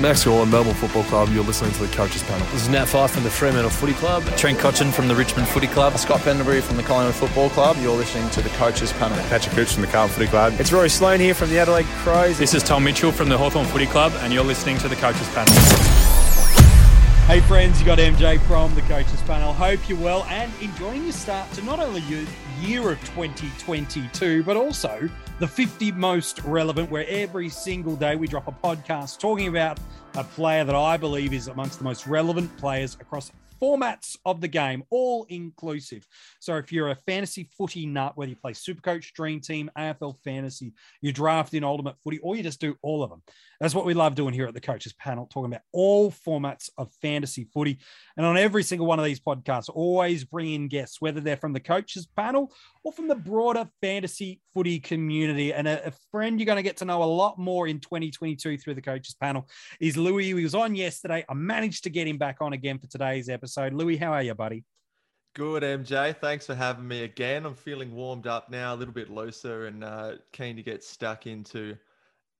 Max Gawn, Melbourne Football Club. You're listening to the Coaches Panel. This is Nat Fyfe from the Fremantle Footy Club. Trent Cotchin from the Richmond Footy Club. Scott Pendlebury from the Collingwood Football Club. You're listening to the Coaches Panel. Patrick Cooch from the Carlton Footy Club. It's Rory Sloane here from the Adelaide Crows. This is Tom Mitchell from the Hawthorn Footy Club, and you're listening to the Coaches Panel. Hey friends, you got MJ from the Coaches Panel. Hope you're well and enjoying your start to not only your year of 2022, but also the 50 most relevant, where every single day we drop a podcast talking about a player that I believe is amongst the most relevant players across formats of the game, all inclusive. So if you're a fantasy footy nut, whether you play Supercoach, Dream Team, AFL Fantasy, you draft in Ultimate Footy, or you just do all of them. That's what we love doing here at the Coaches Panel, talking about all formats of fantasy footy. And on every single one of these podcasts, always bring in guests, whether they're from the Coaches Panel or from the broader fantasy footy community. And a, a friend you're going to get to know a lot more in 2022 through the Coaches Panel is Louis. He was on yesterday. I managed to get him back on again for today's episode. Louis, how are you, buddy? Good, MJ. Thanks for having me again. I'm feeling warmed up now, a little bit looser, and uh, keen to get stuck into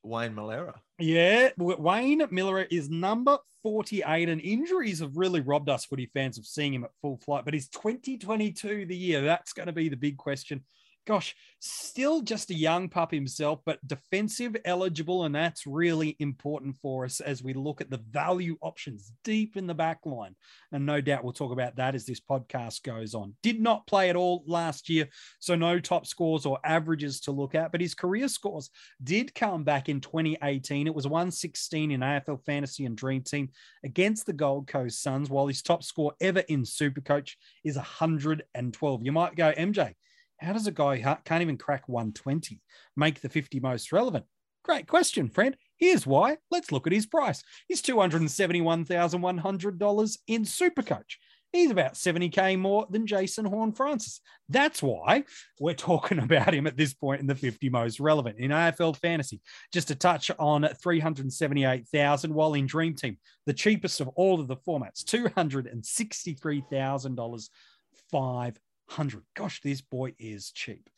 Wayne Milera. Yeah, Wayne Milera is number 48, and injuries have really robbed us footy fans of seeing him at full flight. But is 2022 the year? That's going to be the big question gosh, still just a young pup himself, but defensive eligible. And that's really important for us as we look at the value options deep in the back line. And no doubt we'll talk about that as this podcast goes on. Did not play at all last year, so no top scores or averages to look at, but his career scores did come back in 2018. It was 116 in AFL Fantasy and Dream Team against the Gold Coast Suns, while his top score ever in Supercoach is 112. You might go, MJ how does a guy who can't even crack 120 make the 50 most relevant? Great question, friend. Here's why. Let's look at his price. He's $271,100 in Supercoach. He's about 70K more than Jason Horne-Francis. That's why we're talking about him at this point in the 50 most relevant in AFL fantasy. Just a touch on 378,000, while in Dream Team, the cheapest of all of the formats, $263,000, five hundred. Gosh, this boy is cheap.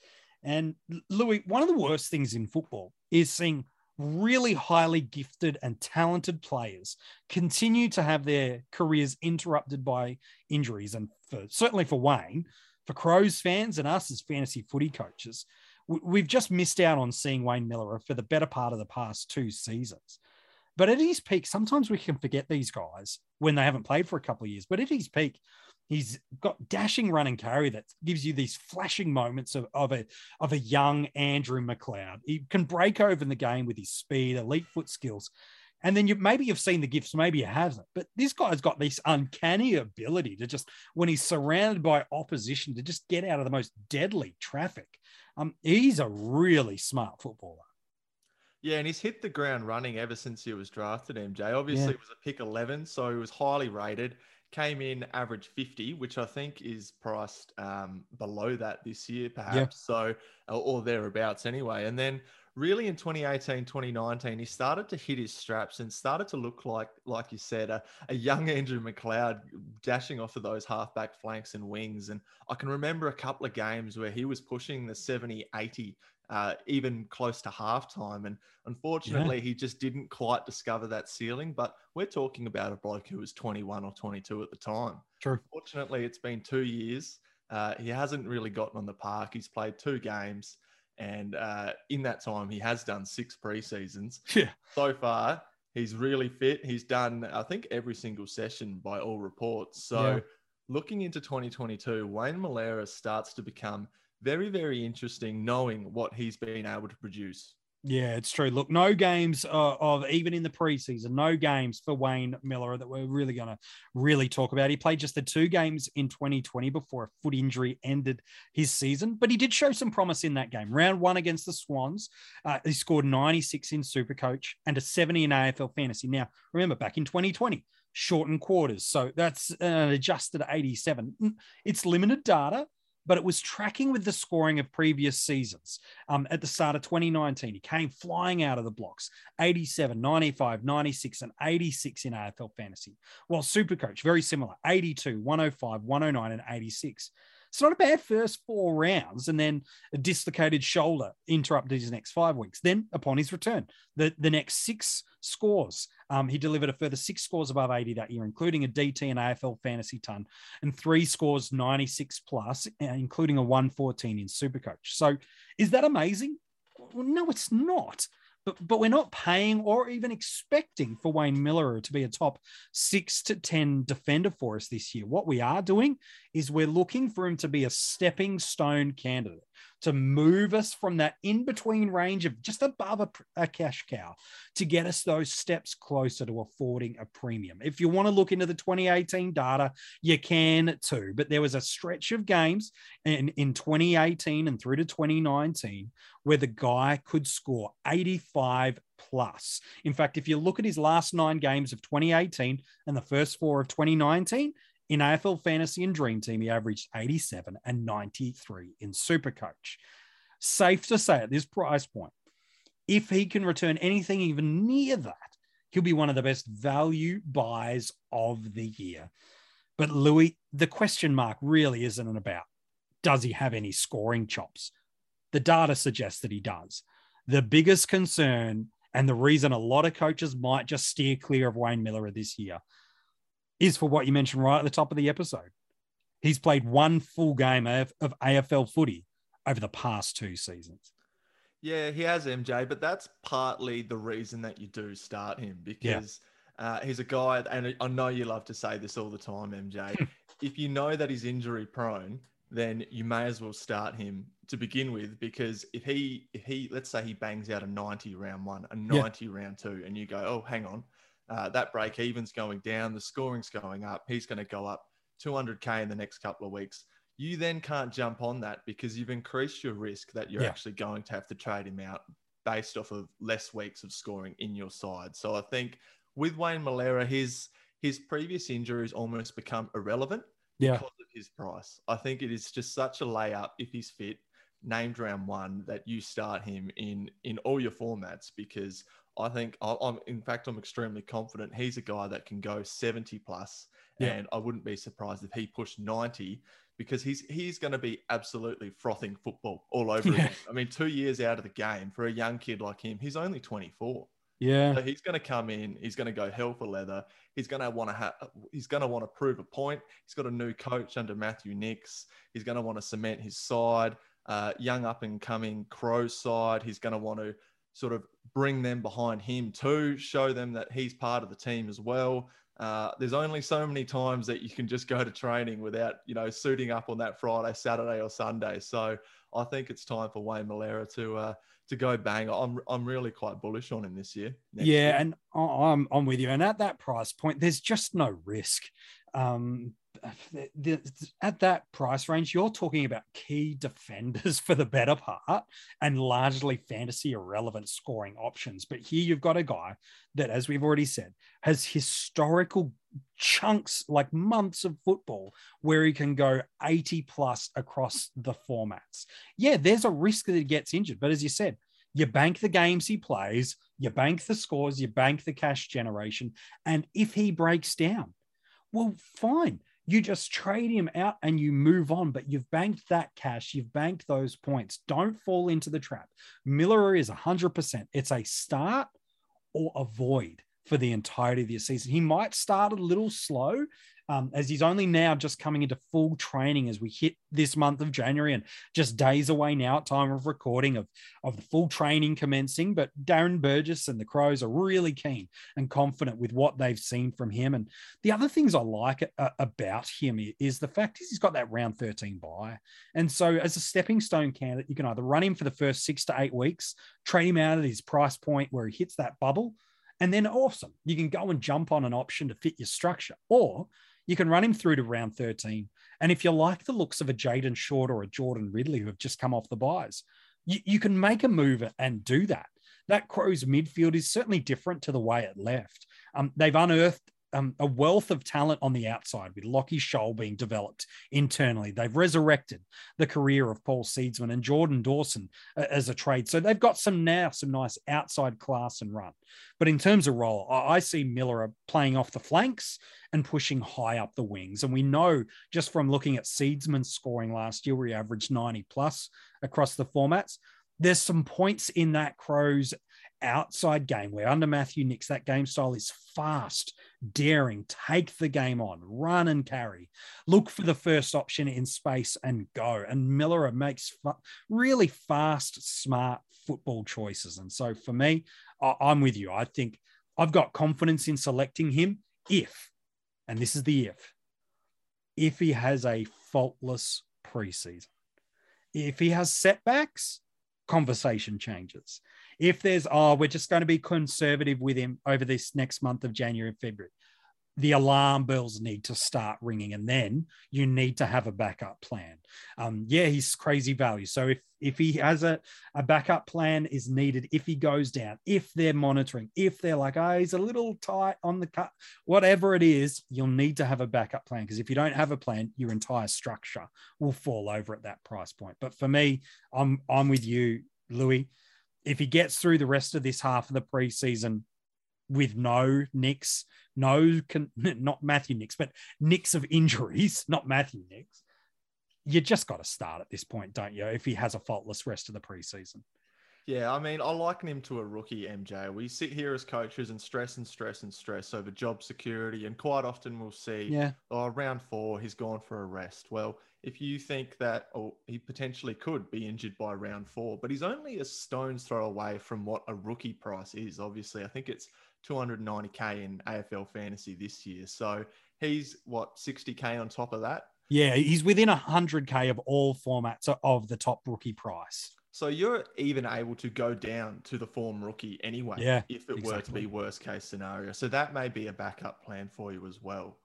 And Louis, one of the worst things in football is seeing really highly gifted and talented players continue to have their careers interrupted by injuries. And for, certainly for Wayne, for Crows fans and us as fantasy footy coaches, we've just missed out on seeing Wayne Miller for the better part of the past two seasons. But at his peak, sometimes we can forget these guys when they haven't played for a couple of years. But at his peak, He's got dashing run and carry that gives you these flashing moments of, of a of a young Andrew McLeod. He can break open the game with his speed, elite foot skills. And then you maybe you've seen the gifts, maybe you haven't. But this guy's got this uncanny ability to just when he's surrounded by opposition to just get out of the most deadly traffic. Um, he's a really smart footballer. Yeah, and he's hit the ground running ever since he was drafted, MJ. Obviously, yeah. it was a pick 11, so he was highly rated came in average 50, which I think is priced um, below that this year, perhaps. So, or thereabouts anyway. And then really in 2018, 2019, he started to hit his straps and started to look like, like you said, a, a young Andrew McLeod dashing off of those halfback flanks and wings. And I can remember a couple of games where he was pushing the 70, 80 uh, even close to halftime. And unfortunately, yeah. he just didn't quite discover that ceiling. But we're talking about a bloke who was 21 or 22 at the time. True. Fortunately, it's been two years. Uh, he hasn't really gotten on the park. He's played two games. And uh, in that time, he has done six preseasons. Yeah. So far, he's really fit. He's done, I think, every single session by all reports. So, yeah. looking into 2022, Wayne Milera starts to become – very, very interesting knowing what he's been able to produce. Yeah, it's true. Look, no games uh, of even in the preseason, no games for Wayne Miller that we're really going to really talk about. He played just the two games in 2020 before a foot injury ended his season, but he did show some promise in that game. Round one against the Swans, uh, he scored 96 in Supercoach and a 70 in AFL Fantasy. Now, remember back in 2020, shortened quarters, so that's an adjusted 87. It's limited data, but it was tracking with the scoring of previous seasons. Um, at the start of 2019, he came flying out of the blocks 87, 95, 96, and 86 in AFL fantasy. While Supercoach, very similar 82, 105, 109, and 86. It's not a bad first four rounds, and then a dislocated shoulder interrupted his next five weeks. Then, upon his return, the, the next six scores, um, he delivered a further six scores above 80 that year, including a DT and AFL fantasy ton, and three scores 96 plus, uh, including a 114 in Supercoach. So, is that amazing? Well, no, it's not but but we're not paying or even expecting for Wayne Miller to be a top six to ten defender for us this year. What we are doing is we're looking for him to be a stepping stone candidate to move us from that in between range of just above a, a, cash cow to get us those steps closer to affording a premium. If you want to look into the 2018 data, you can too. But there was a stretch of games in, in 2018 and through to 2019 where the guy could score 85 plus. In fact, if you look at his last nine games of 2018 and the first four of 2019, in AFL Fantasy and Dream Team, he averaged 87 and 93 in Supercoach. Safe to say at this price point, if he can return anything even near that, he'll be one of the best value buys of the year. But Louis, the question mark really isn't about does he have any scoring chops? The data suggests that he does. The biggest concern and the reason a lot of coaches might just steer clear of Wayne Miller this year is for what you mentioned right at the top of the episode. He's played one full game of, of AFL footy over the past two seasons. Yeah, he has MJ, but that's partly the reason that you do start him because yeah. uh, he's a guy, and I know you love to say this all the time, MJ. if you know that he's injury prone, then you may as well start him to begin with because if he if he let's say he bangs out a 90 round one a 90 yeah. round two and you go oh hang on uh, that break even's going down, the scoring's going up. He's going to go up 200k in the next couple of weeks. You then can't jump on that because you've increased your risk that you're yeah. actually going to have to trade him out based off of less weeks of scoring in your side. So I think with Wayne Milera, his his previous injuries almost become irrelevant yeah. because of his price. I think it is just such a layup if he's fit, named round one, that you start him in in all your formats because I think I'm, in fact, I'm extremely confident he's a guy that can go 70 plus, yeah. and I wouldn't be surprised if he pushed 90 because he's he's going to be absolutely frothing football all over yeah. again. I mean, two years out of the game for a young kid like him, he's only 24. Yeah, so he's going to come in. He's going to go hell for leather. He's going to want to have. He's going to want to prove a point. He's got a new coach under Matthew Nicks. He's going to want to cement his side. Uh, young up and coming Crow side. He's going to want to sort of bring them behind him too, show them that he's part of the team as well. Uh, there's only so many times that you can just go to training without, you know, suiting up on that Friday, Saturday, or Sunday. So I think it's time for Wayne Milera to uh, to go bang. I'm I'm really quite bullish on him this year. Yeah, year. and I'm I'm with you. And at that price point, there's just no risk. Um, at that price range, you're talking about key defenders for the better part and largely fantasy irrelevant scoring options. But here you've got a guy that, as we've already said, has historical chunks, like months of football, where he can go 80 plus across the formats. Yeah, there's a risk that he gets injured. But as you said, you bank the games he plays, you bank the scores, you bank the cash generation. And if he breaks down, well, fine you just trade him out and you move on, but you've banked that cash, you've banked those points. Don't fall into the trap. Miller is 100%. It's a start or avoid for the entirety of the season. He might start a little slow um, as he's only now just coming into full training as we hit this month of January and just days away now at time of recording of, of the full training commencing. But Darren Burgess and the Crows are really keen and confident with what they've seen from him. And the other things I like uh, about him is the fact is he's got that round 13 buy. And so as a stepping stone candidate, you can either run him for the first six to eight weeks, trade him out at his price point where he hits that bubble, and then awesome. You can go and jump on an option to fit your structure. Or you can run him through to round 13. And if you like the looks of a Jayden Short or a Jordan Ridley who have just come off the buys, you, you can make a move and do that. That Crows midfield is certainly different to the way it left. Um, they've unearthed um, a wealth of talent on the outside with Lockie Sholl being developed internally. They've resurrected the career of Paul Seedsman and Jordan Dawson uh, as a trade. So they've got some now, some nice outside class and run. But in terms of role, I, I see Miller playing off the flanks and pushing high up the wings. And we know just from looking at Seedsman's scoring last year, where he averaged 90 plus across the formats, there's some points in that Crows outside game where under Matthew Nicks, that game style is fast, daring, take the game on, run and carry, look for the first option in space and go. And Miller makes really fast, smart football choices. And so for me, I- I'm with you. I think I've got confidence in selecting him if, and this is the if, if he has a faultless preseason. If he has setbacks, conversation changes. If there's, oh, we're just going to be conservative with him over this next month of January and February, the alarm bells need to start ringing and then you need to have a backup plan. Um, yeah he's crazy value. So if if he has a, a backup plan is needed if he goes down if they're monitoring if they're like oh he's a little tight on the cut whatever it is you'll need to have a backup plan because if you don't have a plan your entire structure will fall over at that price point. But for me i'm i'm with you louis if he gets through the rest of this half of the preseason with no nicks, no, con- not Matthew Nicks, but nicks of injuries, not Matthew Nicks, you just got to start at this point, don't you? If he has a faultless rest of the preseason. Yeah, I mean, I liken him to a rookie MJ. We sit here as coaches and stress and stress and stress over job security, and quite often we'll see, yeah, oh, round four, he's gone for a rest. Well, if you think that oh, he potentially could be injured by round four, but he's only a stone's throw away from what a rookie price is. Obviously, I think it's 290k in AFL fantasy this year. So he's what 60k on top of that. Yeah, he's within 100k of all formats of the top rookie price. So you're even able to go down to the form rookie anyway, yeah, if it exactly. were to be worst case scenario. So that may be a backup plan for you as well.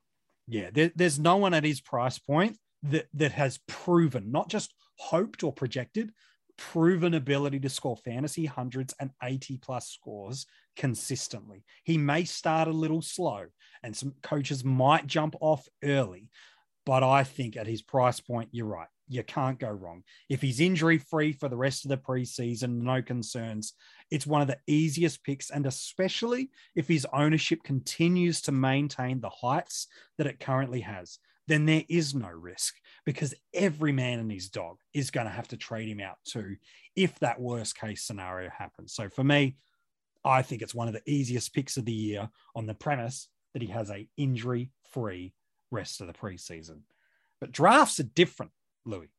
Yeah, there, there's no one at his price point that that has proven, not just hoped or projected, proven ability to score fantasy hundreds and 80 plus scores consistently. He may start a little slow and some coaches might jump off early, but I think at his price point, you're right. You can't go wrong. If he's injury free for the rest of the preseason, no concerns. It's one of the easiest picks. And especially if his ownership continues to maintain the heights that it currently has, then there is no risk because every man and his dog is going to have to trade him out too if that worst case scenario happens. So for me, I think it's one of the easiest picks of the year on the premise that he has a injury free rest of the preseason. But drafts are different, Louis,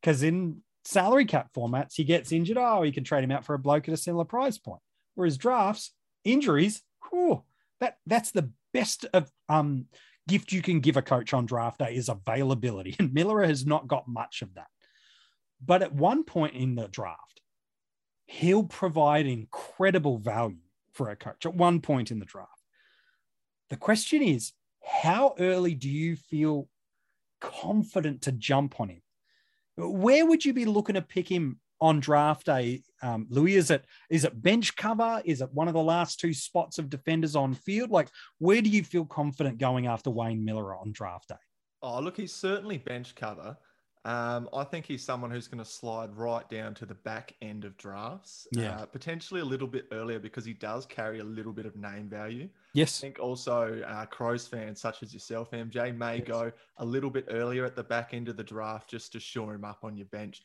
because in salary cap formats, he gets injured. Oh, you can trade him out for a bloke at a similar price point. Whereas drafts, injuries, whew, that that's the best of um gift you can give a coach on draft day is availability. And Miller has not got much of that. But at one point in the draft, he'll provide incredible value for a coach at one point in the draft. The question is, how early do you feel confident to jump on him? Where would you be looking to pick him on draft day, um, Louis? Is it is it bench cover? Is it one of the last two spots of defenders on field? Like, where do you feel confident going after Wayne Miller on draft day? Oh, look, he's certainly bench cover. Um, I think he's someone who's going to slide right down to the back end of drafts. Yeah. Uh, potentially a little bit earlier because he does carry a little bit of name value. Yes. I think also uh, Crows fans such as yourself, MJ, may yes. go a little bit earlier at the back end of the draft just to shore him up on your bench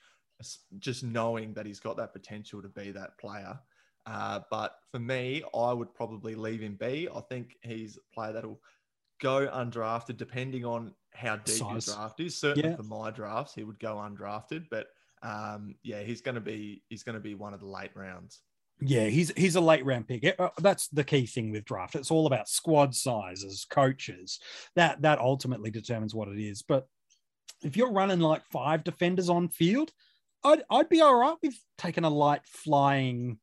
just knowing that he's got that potential to be that player. Uh, but for me, I would probably leave him be. I think he's a player that'll go undrafted depending on how deep Size. your draft is. Certainly yeah. for my drafts, he would go undrafted. But um, yeah, he's going to be he's going to be one of the late rounds. Yeah, he's he's a late round pick. Uh, that's the key thing with draft. It's all about squad sizes, coaches. That that ultimately determines what it is. But if you're running like five defenders on field, I'd I'd be all right with taking a light flying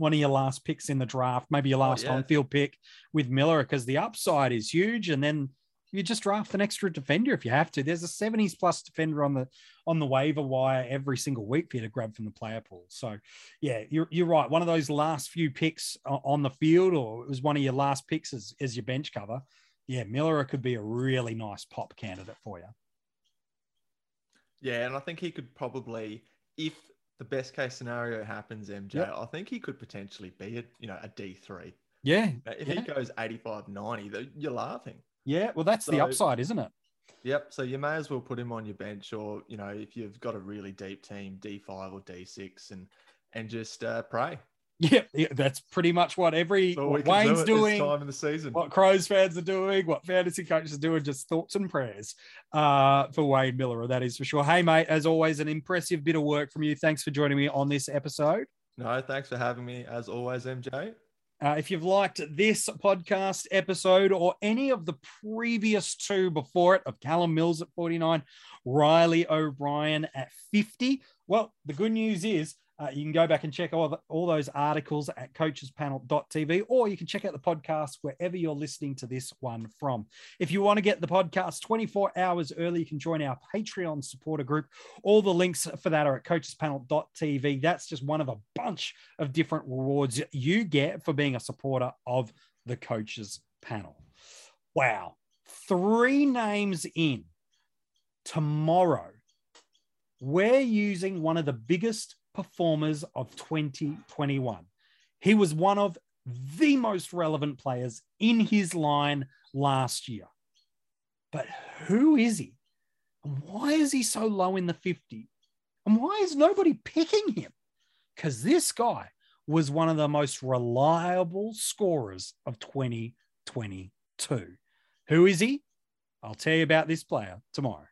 one of your last picks in the draft, maybe your oh, last oh, yeah. on field pick with Miller, because the upside is huge. And then you just draft an extra defender if you have to. There's a 70s plus defender on the on the waiver wire every single week for you to grab from the player pool. So, yeah, you're, you're right. One of those last few picks on the field, or it was one of your last picks as, as your bench cover. Yeah, Miller could be a really nice pop candidate for you. Yeah, and I think he could probably, if the best case scenario happens, MJ, yep. I think he could potentially be a you know a D three. Yeah. If yeah. he goes 85, 90, you're laughing. Yeah, well, that's so, the upside, isn't it? Yep. So you may as well put him on your bench, or you know, if you've got a really deep team, D five or D six, and and just uh, pray. Yeah, yeah, that's pretty much what every what Wayne's do doing. time in the season. What Crows fans are doing, what fantasy coaches are doing, just thoughts and prayers uh, for Wayne Miller. That is for sure. Hey, mate, as always, an impressive bit of work from you. Thanks for joining me on this episode. No, thanks for having me. As always, MJ. Uh, if you've liked this podcast episode or any of the previous two before it of Callum Mills at 49, Riley O'Brien at 50, well, the good news is uh, you can go back and check all, the, all those articles at coachespanel.tv, or you can check out the podcast wherever you're listening to this one from. If you want to get the podcast 24 hours early, you can join our Patreon supporter group. All the links for that are at coachespanel.tv. That's just one of a bunch of different rewards you get for being a supporter of the coaches panel. Wow. Three names in tomorrow. We're using one of the biggest performers of 2021. He was one of the most relevant players in his line last year. But who is he? And why is he so low in the 50? And why is nobody picking him? Because this guy was one of the most reliable scorers of 2022. Who is he? I'll tell you about this player tomorrow.